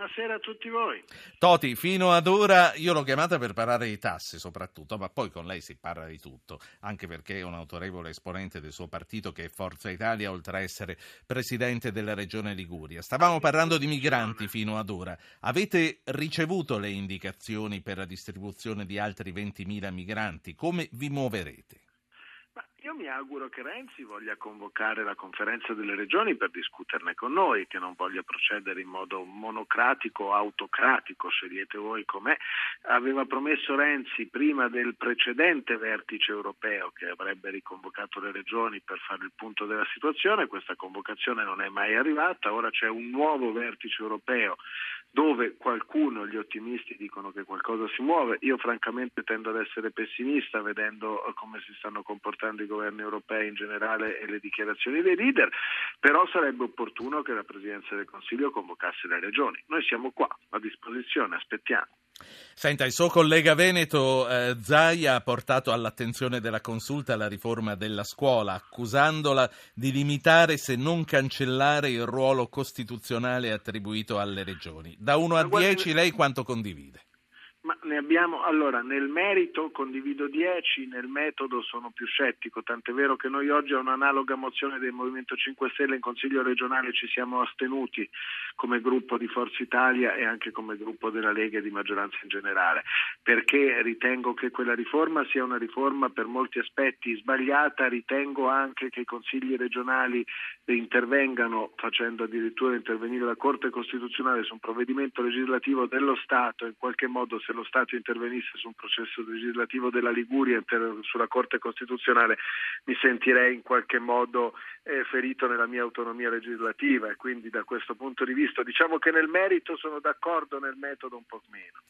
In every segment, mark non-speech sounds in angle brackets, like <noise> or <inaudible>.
Buonasera a tutti voi. Toti, fino ad ora io l'ho chiamata per parlare di tasse soprattutto, ma poi con lei si parla di tutto, anche perché è un autorevole esponente del suo partito che è Forza Italia, oltre a essere Presidente della Regione Liguria. Stavamo parlando di migranti fino ad ora. Avete ricevuto le indicazioni per la distribuzione di altri 20.000 migranti? Come vi muoverete? Io mi auguro che Renzi voglia convocare la conferenza delle regioni per discuterne con noi, che non voglia procedere in modo monocratico o autocratico, scegliete voi com'è. Aveva promesso Renzi prima del precedente vertice europeo che avrebbe riconvocato le regioni per fare il punto della situazione, questa convocazione non è mai arrivata, ora c'è un nuovo vertice europeo dove qualcuno, gli ottimisti, dicono che qualcosa si muove. Io francamente tendo ad essere pessimista vedendo eh, come si stanno comportando i governi europei in generale e le dichiarazioni dei leader, però sarebbe opportuno che la Presidenza del Consiglio convocasse le regioni. Noi siamo qua, a disposizione, aspettiamo. Senta, il suo collega Veneto eh, Zai ha portato all'attenzione della consulta la riforma della scuola, accusandola di limitare se non cancellare il ruolo costituzionale attribuito alle regioni. Da 1 a 10 lei quanto condivide? Ma ne abbiamo, allora, nel merito condivido 10, nel metodo sono più scettico, tant'è vero che noi oggi a un'analoga mozione del Movimento 5 Stelle in Consiglio regionale ci siamo astenuti come gruppo di Forza Italia e anche come gruppo della Lega e di maggioranza in generale, perché ritengo che quella riforma sia una riforma per molti aspetti sbagliata, ritengo anche che i consigli regionali intervengano facendo addirittura intervenire la Corte Costituzionale su un provvedimento legislativo dello Stato in qualche modo se lo Stato intervenisse su un processo legislativo della Liguria sulla Corte Costituzionale mi sentirei in qualche modo eh, ferito nella mia autonomia legislativa e quindi da questo punto di vista diciamo che nel merito sono d'accordo, nel metodo un po' meno.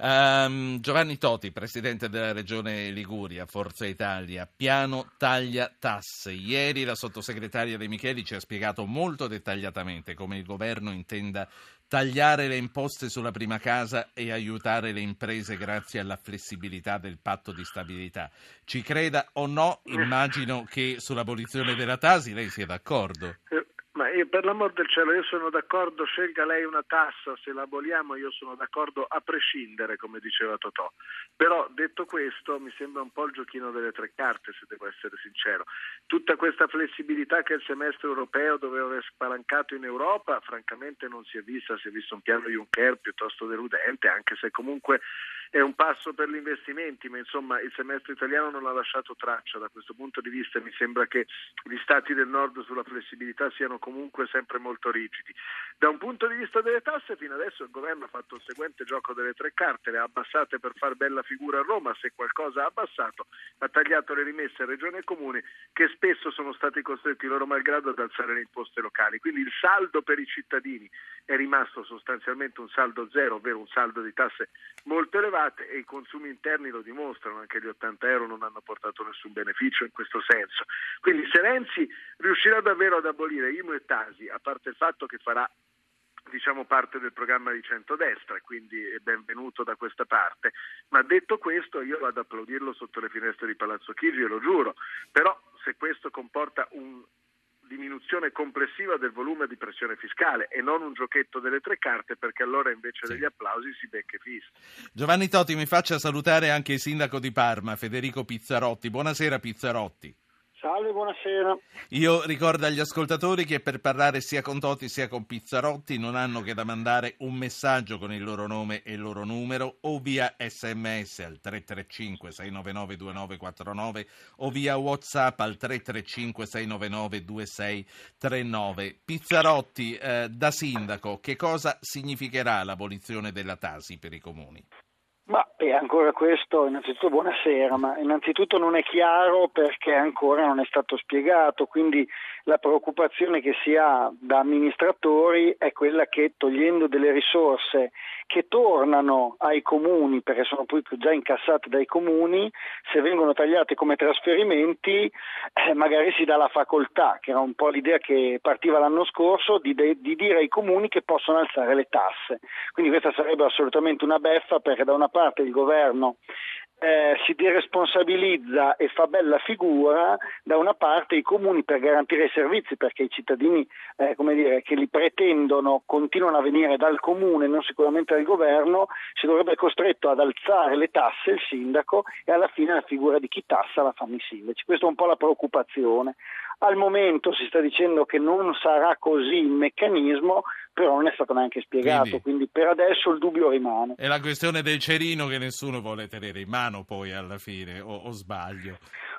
Um, Giovanni Toti, Presidente della Regione Liguria, Forza Italia, piano taglia tasse. Ieri la sottosegretaria De Micheli ci ha spiegato molto dettagliatamente come il governo intenda tagliare le imposte sulla prima casa e aiutare le imprese grazie alla flessibilità del patto di stabilità. Ci creda o no, immagino che sull'abolizione della Tasi lei sia d'accordo. Per l'amor del cielo, io sono d'accordo, scelga lei una tassa, se la aboliamo io sono d'accordo a prescindere, come diceva Totò. Però detto questo mi sembra un po' il giochino delle tre carte, se devo essere sincero. Tutta questa flessibilità che il semestre europeo doveva aver spalancato in Europa, francamente non si è vista, si è visto un piano Juncker piuttosto deludente, anche se comunque è un passo per gli investimenti, ma insomma il semestre italiano non ha lasciato traccia da questo punto di vista. Mi sembra che gli stati del nord sulla flessibilità siano comunque sempre molto rigidi. Da un punto di vista delle tasse, fino adesso il governo ha fatto il seguente gioco delle tre carte, le ha abbassate per far bella figura a Roma, se qualcosa ha abbassato, ha tagliato le rimesse a regioni e comuni che spesso sono stati costretti loro malgrado ad alzare le imposte locali. Quindi il saldo per i cittadini è rimasto sostanzialmente un saldo zero, ovvero un saldo di tasse molto elevato elevate e i consumi interni lo dimostrano, anche gli 80 euro non hanno portato nessun beneficio in questo senso. Quindi se Renzi riuscirà davvero ad abolire IMU e Tasi, a parte il fatto che farà diciamo parte del programma di centrodestra quindi è benvenuto da questa parte. Ma detto questo io vado ad applaudirlo sotto le finestre di Palazzo Chigi, lo giuro, però se questo comporta un diminuzione complessiva del volume di pressione fiscale e non un giochetto delle tre carte perché allora invece sì. degli applausi si becca fischia. Giovanni Totti mi faccia salutare anche il sindaco di Parma, Federico Pizzarotti. Buonasera Pizzarotti. Salve, buonasera. Io ricordo agli ascoltatori che per parlare sia con Totti sia con Pizzarotti non hanno che da mandare un messaggio con il loro nome e il loro numero o via sms al 335 699 2949 o via whatsapp al 335 699 2639. Pizzarotti, eh, da sindaco, che cosa significherà l'abolizione della Tasi per i comuni? Ancora questo, innanzitutto buonasera, ma innanzitutto non è chiaro perché ancora non è stato spiegato, quindi la preoccupazione che si ha da amministratori è quella che togliendo delle risorse che tornano ai comuni, perché sono poi già incassate dai comuni, se vengono tagliate come trasferimenti eh, magari si dà la facoltà, che era un po' l'idea che partiva l'anno scorso, di, de- di dire ai comuni che possono alzare le tasse. Quindi questa sarebbe assolutamente una beffa perché da una parte il governo eh, si deresponsabilizza e fa bella figura da una parte i comuni per garantire i servizi perché i cittadini eh, dire, che li pretendono continuano a venire dal comune non sicuramente dal governo si dovrebbe costretto ad alzare le tasse il sindaco e alla fine la figura di chi tassa la fanno i sindaci. Questa è un po' la preoccupazione. Al momento si sta dicendo che non sarà così il meccanismo, però non è stato neanche spiegato, quindi, quindi, per adesso il dubbio rimane. È la questione del cerino che nessuno vuole tenere in mano poi alla fine, o, o sbaglio?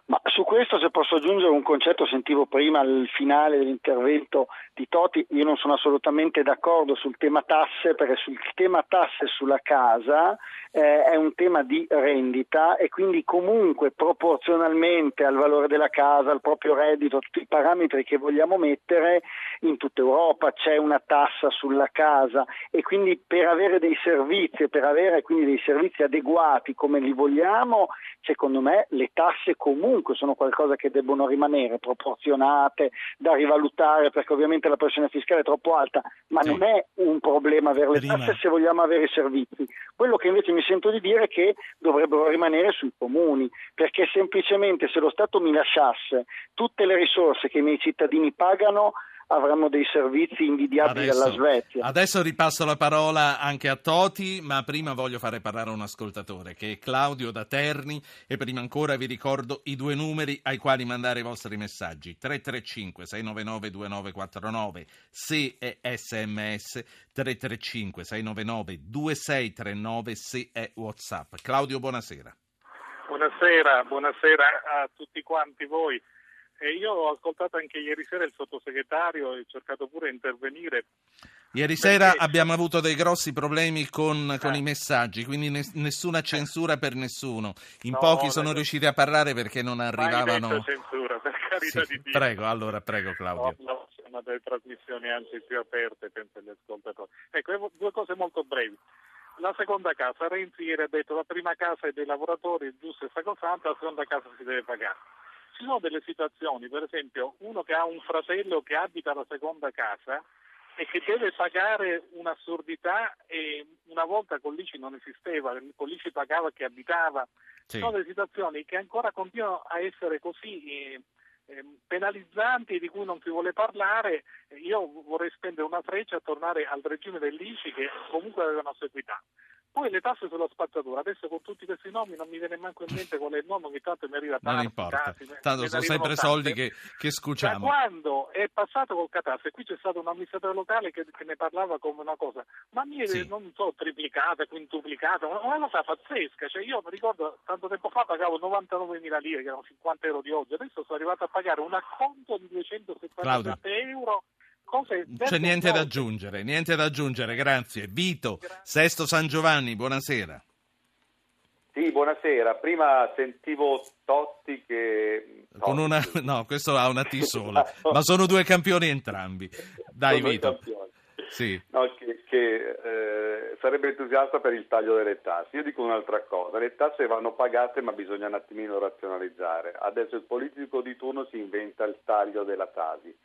Ma su questo se posso aggiungere un concetto, sentivo prima al finale dell'intervento di Toti, io non sono assolutamente d'accordo sul tema tasse, perché sul tema tasse sulla casa eh, è un tema di rendita e quindi comunque proporzionalmente al valore della casa, al proprio reddito, tutti i parametri che vogliamo mettere, in tutta Europa c'è una tassa sulla casa e quindi per avere dei servizi, per avere quindi dei servizi adeguati come li vogliamo, secondo me le tasse comunque comunque sono qualcosa che debbono rimanere proporzionate, da rivalutare perché ovviamente la pressione fiscale è troppo alta, ma sì. non è un problema avere le tasse se vogliamo avere i servizi. Quello che invece mi sento di dire è che dovrebbero rimanere sui comuni, perché semplicemente se lo Stato mi lasciasse tutte le risorse che i miei cittadini pagano, avranno dei servizi invidiabili adesso, dalla Svezia. Adesso ripasso la parola anche a Toti, ma prima voglio fare parlare un ascoltatore che è Claudio da Terni e prima ancora vi ricordo i due numeri ai quali mandare i vostri messaggi 335 699 2949 se è sms 335 699 2639 se è whatsapp. Claudio buonasera. Buonasera, buonasera a tutti quanti voi. E io ho ascoltato anche ieri sera il sottosegretario e ho cercato pure di intervenire. Ieri sera abbiamo avuto dei grossi problemi con, con eh. i messaggi, quindi nessuna censura per nessuno. In no, pochi sono riusciti a parlare perché non arrivavano. Non censura, per carità sì, di Dio. Prego, allora, prego Claudio. No, no, una delle trasmissioni anzi più aperte, penso agli ascoltatori. Ecco, due cose molto brevi. La seconda casa, Renzi ieri ha detto la prima casa è dei lavoratori, giusto e sacrosanto, la seconda casa si deve pagare ci sono delle situazioni, per esempio uno che ha un fratello che abita la seconda casa e che deve pagare un'assurdità e una volta con l'ICI non esisteva, con l'ICI pagava chi abitava. Sì. Sono delle situazioni che ancora continuano a essere così eh, eh, penalizzanti e di cui non si vuole parlare. Io vorrei spendere una freccia a tornare al regime dell'ICI che comunque aveva una equità. Poi le tasse sulla spazzatura, adesso con tutti questi nomi non mi viene manco in mente qual è il nome, che tanto mi arriva tanto. Non importa, casi, tanto sono sempre tante. soldi che, che scuciamo. Da quando è passato col catasto, e qui c'è stato un amministratore locale che, che ne parlava come una cosa, ma mi sì. non so, triplicata, quintuplicata, una, cosa pazzesca. Cioè io mi ricordo, tanto tempo fa pagavo 99 mila lire, che erano 50 euro di oggi, adesso sono arrivato a pagare un acconto di 270 euro cose... C'è niente da aggiungere, niente da aggiungere, grazie. Vito, grazie. Sesto San Giovanni, buonasera. Sì, buonasera. Prima sentivo Totti che... Con una... No, questo ha una T sola, <laughs> ma sono due campioni entrambi. Dai, sono Vito. Sì. No, che, che eh, sarebbe entusiasta per il taglio delle tasse. Io dico un'altra cosa, le tasse vanno pagate ma bisogna un attimino razionalizzare. Adesso il politico di turno si inventa il taglio della Tasi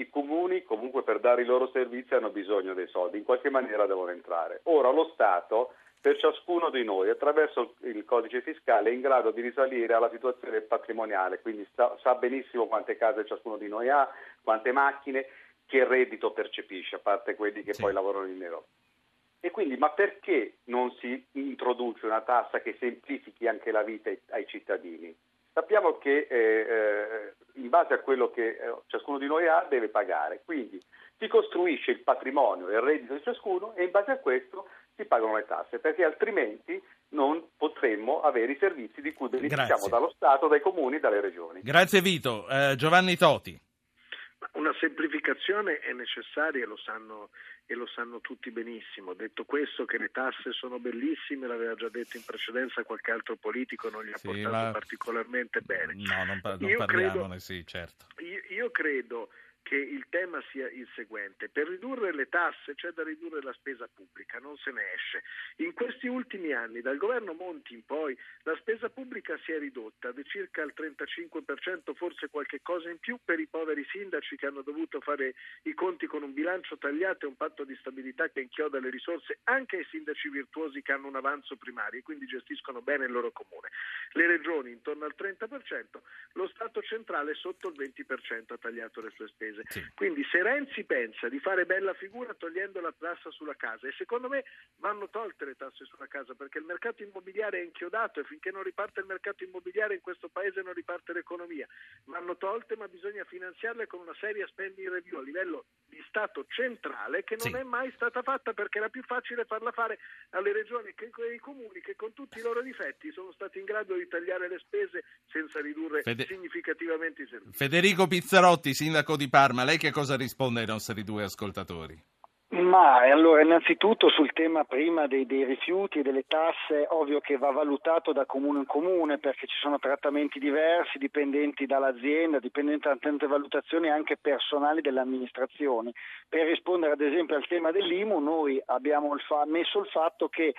i comuni comunque per dare i loro servizi hanno bisogno dei soldi, in qualche maniera devono entrare. Ora lo Stato per ciascuno di noi attraverso il codice fiscale è in grado di risalire alla situazione patrimoniale, quindi sa, sa benissimo quante case ciascuno di noi ha, quante macchine, che reddito percepisce, a parte quelli che sì. poi lavorano in nero. E quindi, ma perché non si introduce una tassa che semplifichi anche la vita ai, ai cittadini? Sappiamo che eh, eh, in base a quello che eh, ciascuno di noi ha deve pagare, quindi si costruisce il patrimonio e il reddito di ciascuno e in base a questo si pagano le tasse, perché altrimenti non potremmo avere i servizi di cui beneficiamo dallo Stato, dai comuni e dalle regioni. Grazie Vito. Eh, Giovanni Toti. Una semplificazione è necessaria, lo sanno e lo sanno tutti benissimo. Detto questo che le tasse sono bellissime, l'aveva già detto in precedenza qualche altro politico, non gli ha Sì, portato ma- particolarmente bene. No, non, pa- non parliamone, credo- sì, certo. Io, io credo che il tema sia il seguente. Per ridurre le tasse c'è da ridurre la spesa pubblica, non se ne esce. In questi ultimi anni, dal governo Monti in poi, la spesa pubblica si è ridotta di circa il 35%, forse qualche cosa in più per i poveri sindaci che hanno dovuto fare i conti con un bilancio tagliato e un patto di stabilità che inchioda le risorse anche ai sindaci virtuosi che hanno un avanzo primario e quindi gestiscono bene il loro comune. Le regioni intorno al 30%, lo Stato centrale sotto il 20% ha tagliato le sue spese. Sì. Quindi se Renzi pensa di fare bella figura togliendo la tassa sulla casa, e secondo me vanno tolte le tasse sulla casa perché il mercato immobiliare è inchiodato e finché non riparte il mercato immobiliare in questo paese non riparte l'economia. Vanno tolte ma bisogna finanziarle con una seria spending review a livello di Stato centrale che non Sì. è mai stata fatta perché era più facile farla fare alle regioni che ai comuni che con tutti i loro difetti sono stati in grado di tagliare le spese senza ridurre Fede- significativamente i servizi. Federico Pizzarotti, sindaco di Parma, lei che cosa risponde ai nostri due ascoltatori? Ma eh, allora innanzitutto sul tema prima dei, dei rifiuti e delle tasse, ovvio che va valutato da comune in comune perché ci sono trattamenti diversi dipendenti dall'azienda, dipendenti da tante valutazioni anche personali delle amministrazioni. Per rispondere ad esempio al tema dell'IMU noi abbiamo il fa- messo il fatto che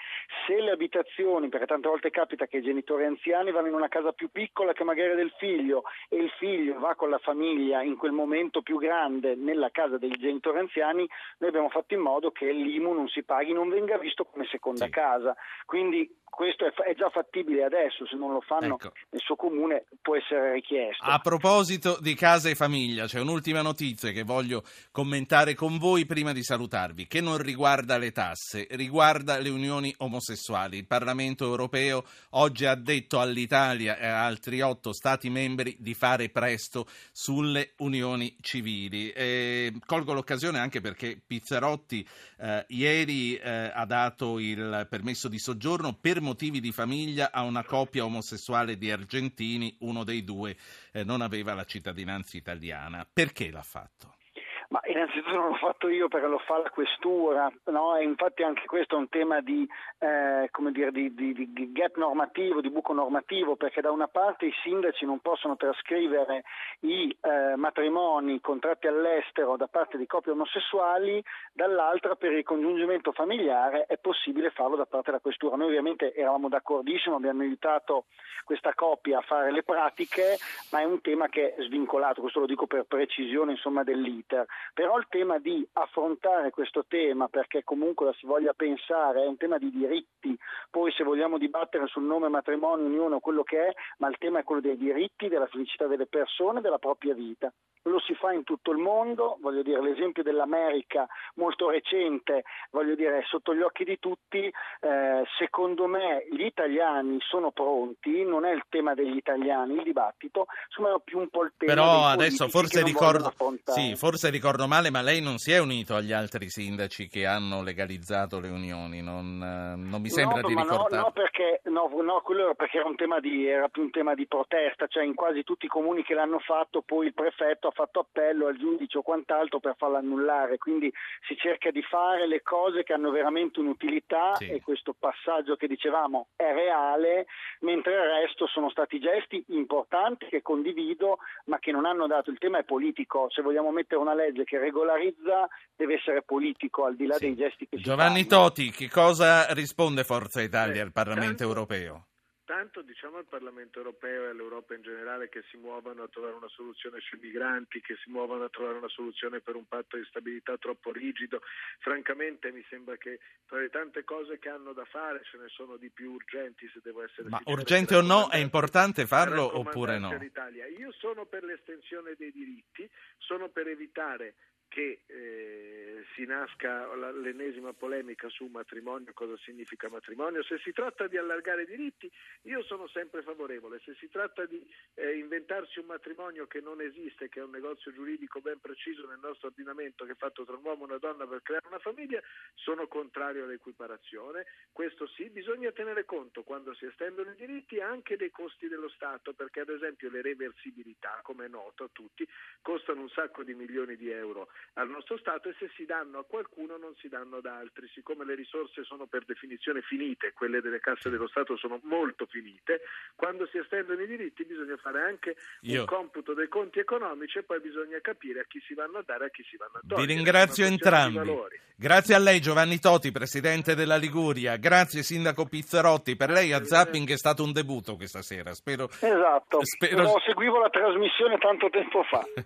se le abitazioni, perché tante volte capita che i genitori anziani vanno in una casa più piccola che magari del figlio e il figlio va con la famiglia in quel momento più grande nella casa dei genitori anziani, noi abbiamo fatto in modo che l'IMU non si paghi, non venga visto come seconda Sì. casa. Quindi questo è, è già fattibile adesso, se non lo fanno Ecco. nel suo comune può essere richiesto. A proposito di casa e famiglia, c'è un'ultima notizia che voglio commentare con voi prima di salutarvi, che non riguarda le tasse, riguarda le unioni omosessuali. Il Parlamento europeo oggi ha detto all'Italia e a altri otto Stati membri di fare presto sulle unioni civili. E colgo l'occasione anche perché Pizzarotti eh, ieri eh, ha dato il permesso di soggiorno per motivi di famiglia a una coppia omosessuale di argentini, uno dei due eh, non aveva la cittadinanza italiana. Perché l'ha fatto? Ma innanzitutto non l'ho fatto io perché lo fa la questura, no? e infatti anche questo è un tema di, eh, dire, di, di- di gap normativo, di buco normativo, perché da una parte i sindaci non possono trascrivere i eh, matrimoni, contratti all'estero da parte di coppie omosessuali, dall'altra per il congiungimento familiare è possibile farlo da parte della questura. Noi ovviamente eravamo d'accordissimo, abbiamo aiutato questa coppia a fare le pratiche, ma è un tema che è svincolato, questo lo dico per precisione insomma, dell'iter. Però il tema di affrontare questo tema, perché comunque la si voglia pensare, è un tema di diritti, poi se vogliamo dibattere sul nome matrimonio, unione o quello che è, ma il tema è quello dei diritti, della felicità delle persone, della propria vita. Lo si fa in tutto il mondo, voglio dire, l'esempio dell'America molto recente, voglio dire, è sotto gli occhi di tutti, eh, secondo me gli italiani sono pronti, non è il tema degli italiani il dibattito, insomma è più un po' il tema Però adesso forse ricordo, sì, forse ricordo male, ma lei non si è unito agli altri sindaci che hanno legalizzato le unioni, non, eh, non mi sembra no, di ma no, ricordare. no, perché, no, no, quello era perché era, un tema di, era più un tema di protesta, cioè in quasi tutti i comuni che l'hanno fatto poi il prefetto ha fatto appello al giudice o quant'altro per farlo annullare, quindi si cerca di fare le cose che hanno veramente un'utilità Sì. e questo passaggio che dicevamo è reale, mentre il resto sono stati gesti importanti che condivido ma che non hanno dato, il tema è politico, se vogliamo mettere una legge che regolarizza deve essere politico al di là Sì. dei gesti che si Giovanni fanno. Toti, che cosa risponde Forza Italia Eh, al Parlamento tanto- europeo? Tanto diciamo al Parlamento europeo e all'Europa in generale che si muovano a trovare una soluzione sui migranti, che si muovano a trovare una soluzione per un patto di stabilità troppo rigido. Francamente mi sembra che tra le tante cose che hanno da fare ce ne sono di più urgenti se devo essere Ma sincero, urgente o no, è importante farlo oppure no? Io sono per l'estensione dei diritti, sono per evitare che eh, si nasca l'ennesima polemica su matrimonio, cosa significa matrimonio. Se si tratta di allargare i diritti, io sono sempre favorevole. Se si tratta di eh, inventarsi un matrimonio che non esiste, che è un negozio giuridico ben preciso nel nostro ordinamento, che è fatto tra un uomo e una donna per creare una famiglia, sono contrario all'equiparazione. Questo sì, bisogna tenere conto quando si estendono i diritti anche dei costi dello Stato, perché ad esempio le reversibilità, come è noto a tutti, costano un sacco di milioni di euro al nostro Stato e se si danno a qualcuno non si danno ad altri. Siccome le risorse sono per definizione finite, quelle delle casse dello Stato sono molto finite, quando si estendono i diritti bisogna fare anche Io- un computo dei conti economici e poi bisogna capire a chi si vanno a dare e a chi si vanno a togliere. Vi ringrazio entrambi. valori. Grazie a lei Giovanni Toti, presidente della Liguria. Grazie sindaco Pizzarotti. Per lei a Zapping è stato un debutto questa sera. Spero Esatto, Spero- Però seguivo la trasmissione tanto tempo fa. <laughs>